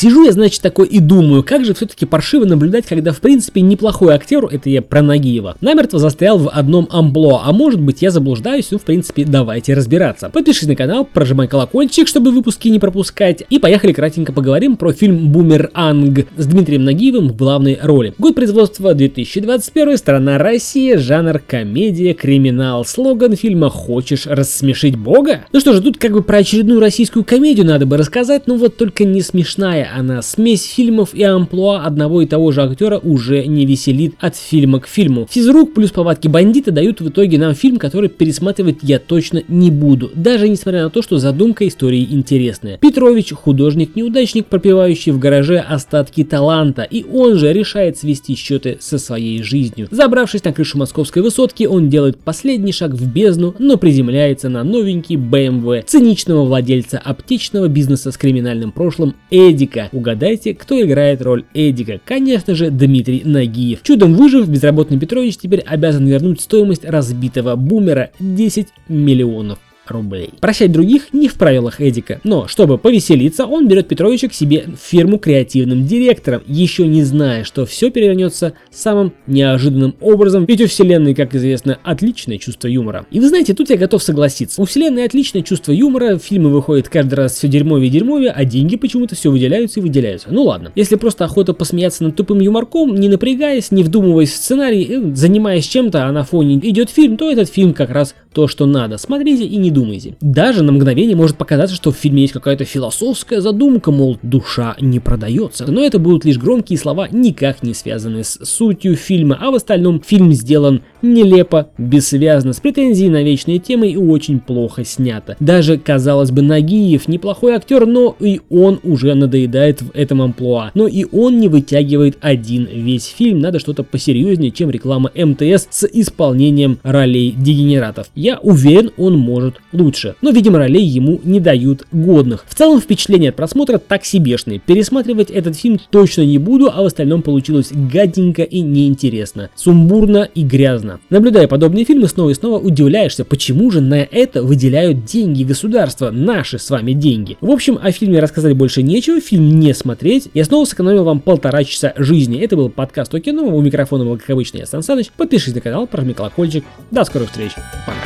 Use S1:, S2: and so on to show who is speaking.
S1: Сижу я, значит, такой и думаю, как же все-таки паршиво наблюдать, когда, в принципе, неплохой актер, это я про Нагиева, намертво застрял в одном ампло, а может быть я заблуждаюсь, ну, в принципе, давайте разбираться. Подпишись на канал, прожимай колокольчик, чтобы выпуски не пропускать, и поехали кратенько поговорим про фильм «Бумеранг» с Дмитрием Нагиевым в главной роли. Год производства 2021, страна Россия, жанр комедия, криминал. Слоган фильма «Хочешь рассмешить Бога?» Ну что же, тут как бы про очередную российскую комедию надо бы рассказать, но вот только не смешная она. Смесь фильмов и амплуа одного и того же актера уже не веселит от фильма к фильму. Физрук плюс повадки бандита дают в итоге нам фильм, который пересматривать я точно не буду, даже несмотря на то, что задумка истории интересная. Петрович – художник-неудачник, пропивающий в гараже остатки таланта, и он же решает свести счеты со своей жизнью. Забравшись на крышу московской высотки, он делает последний шаг в бездну, но приземляется на новенький BMW циничного владельца аптечного бизнеса с криминальным прошлым Эдика. Угадайте, кто играет роль Эдика? Конечно же, Дмитрий Нагиев. Чудом выжив, безработный Петрович теперь обязан вернуть стоимость разбитого бумера 10 миллионов рублей. Прощать других не в правилах Эдика, но чтобы повеселиться, он берет Петровича к себе в фирму креативным директором, еще не зная, что все перевернется самым неожиданным образом, ведь у вселенной, как известно, отличное чувство юмора. И вы знаете, тут я готов согласиться. У вселенной отличное чувство юмора, фильмы выходят каждый раз все дерьмовее и дерьмовее, а деньги почему-то все выделяются и выделяются. Ну ладно, если просто охота посмеяться над тупым юморком, не напрягаясь, не вдумываясь в сценарий, э, занимаясь чем-то, а на фоне идет фильм, то этот фильм как раз то, что надо. Смотрите и не думайте. Даже на мгновение может показаться, что в фильме есть какая-то философская задумка, мол, душа не продается. Но это будут лишь громкие слова, никак не связанные с сутью фильма, а в остальном фильм сделан нелепо, бессвязно, с претензией на вечные темы и очень плохо снято. Даже, казалось бы, Нагиев неплохой актер, но и он уже надоедает в этом амплуа. Но и он не вытягивает один весь фильм, надо что-то посерьезнее, чем реклама МТС с исполнением ролей дегенератов. Я уверен, он может лучше, но, видимо, ролей ему не дают годных. В целом, впечатление от просмотра так себешные. Пересматривать этот фильм точно не буду, а в остальном получилось гаденько и неинтересно, сумбурно и грязно. Наблюдая подобные фильмы, снова и снова удивляешься, почему же на это выделяют деньги государства, наши с вами деньги. В общем, о фильме рассказать больше нечего, фильм не смотреть. Я снова сэкономил вам полтора часа жизни. Это был подкаст о кино, у микрофона был, как обычно, я Сан Саныч. Подпишись на канал, прожми колокольчик. До скорых встреч. Пока.